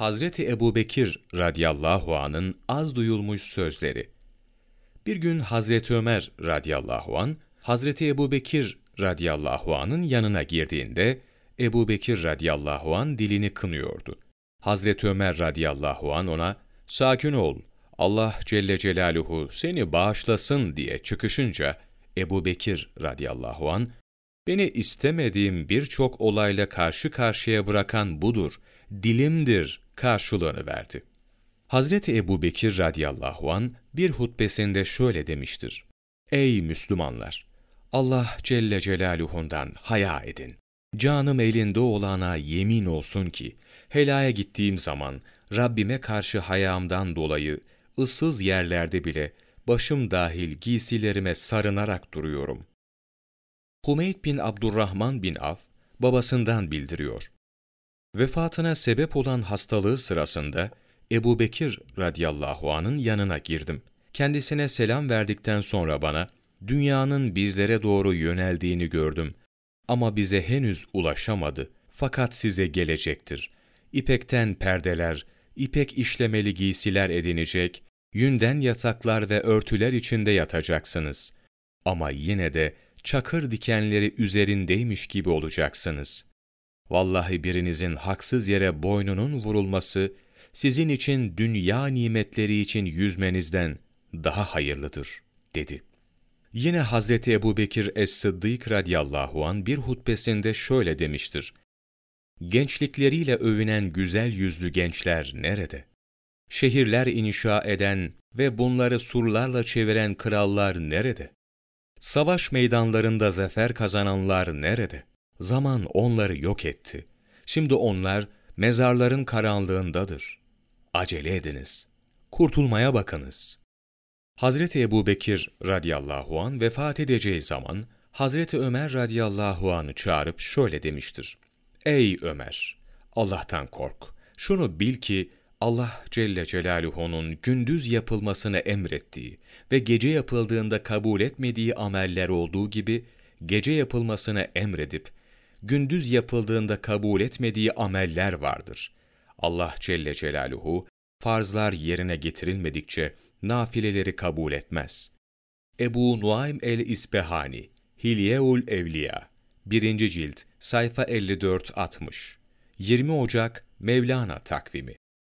Hazreti Ebubekir radıyallahu anın az duyulmuş sözleri. Bir gün Hazreti Ömer radıyallahu an Hazreti Ebubekir radıyallahu anın yanına girdiğinde Ebu Bekir radıyallahu an dilini kınıyordu. Hazreti Ömer radıyallahu an ona sakin ol Allah Celle Celaluhu seni bağışlasın diye çıkışınca Ebu Bekir radıyallahu an beni istemediğim birçok olayla karşı karşıya bırakan budur, dilimdir karşılığını verdi. Hazreti Ebu Bekir radıyallahu an bir hutbesinde şöyle demiştir. Ey Müslümanlar! Allah Celle Celaluhu'ndan haya edin. Canım elinde olana yemin olsun ki, helaya gittiğim zaman Rabbime karşı hayamdan dolayı ıssız yerlerde bile başım dahil giysilerime sarınarak duruyorum. Humeyd bin Abdurrahman bin Af, babasından bildiriyor. Vefatına sebep olan hastalığı sırasında Ebu Bekir radıyallahu anın yanına girdim. Kendisine selam verdikten sonra bana, dünyanın bizlere doğru yöneldiğini gördüm ama bize henüz ulaşamadı fakat size gelecektir. İpekten perdeler, ipek işlemeli giysiler edinecek, yünden yataklar ve örtüler içinde yatacaksınız. Ama yine de çakır dikenleri üzerindeymiş gibi olacaksınız. Vallahi birinizin haksız yere boynunun vurulması, sizin için dünya nimetleri için yüzmenizden daha hayırlıdır, dedi. Yine Hazreti Ebu Bekir Es-Sıddık radiyallahu an bir hutbesinde şöyle demiştir. Gençlikleriyle övünen güzel yüzlü gençler nerede? Şehirler inşa eden ve bunları surlarla çeviren krallar nerede? Savaş meydanlarında zafer kazananlar nerede? Zaman onları yok etti. Şimdi onlar mezarların karanlığındadır. Acele ediniz. Kurtulmaya bakınız. Hazreti Ebu Bekir radıyallahu an vefat edeceği zaman Hazreti Ömer radıyallahu an'ı çağırıp şöyle demiştir. Ey Ömer! Allah'tan kork. Şunu bil ki Allah Celle Celaluhu'nun gündüz yapılmasını emrettiği ve gece yapıldığında kabul etmediği ameller olduğu gibi, gece yapılmasını emredip, gündüz yapıldığında kabul etmediği ameller vardır. Allah Celle Celaluhu, farzlar yerine getirilmedikçe, nafileleri kabul etmez. Ebu Nuaym el-İsbehani, Hilyeul Evliya, 1. cilt, sayfa 54-60, 20 Ocak Mevlana takvimi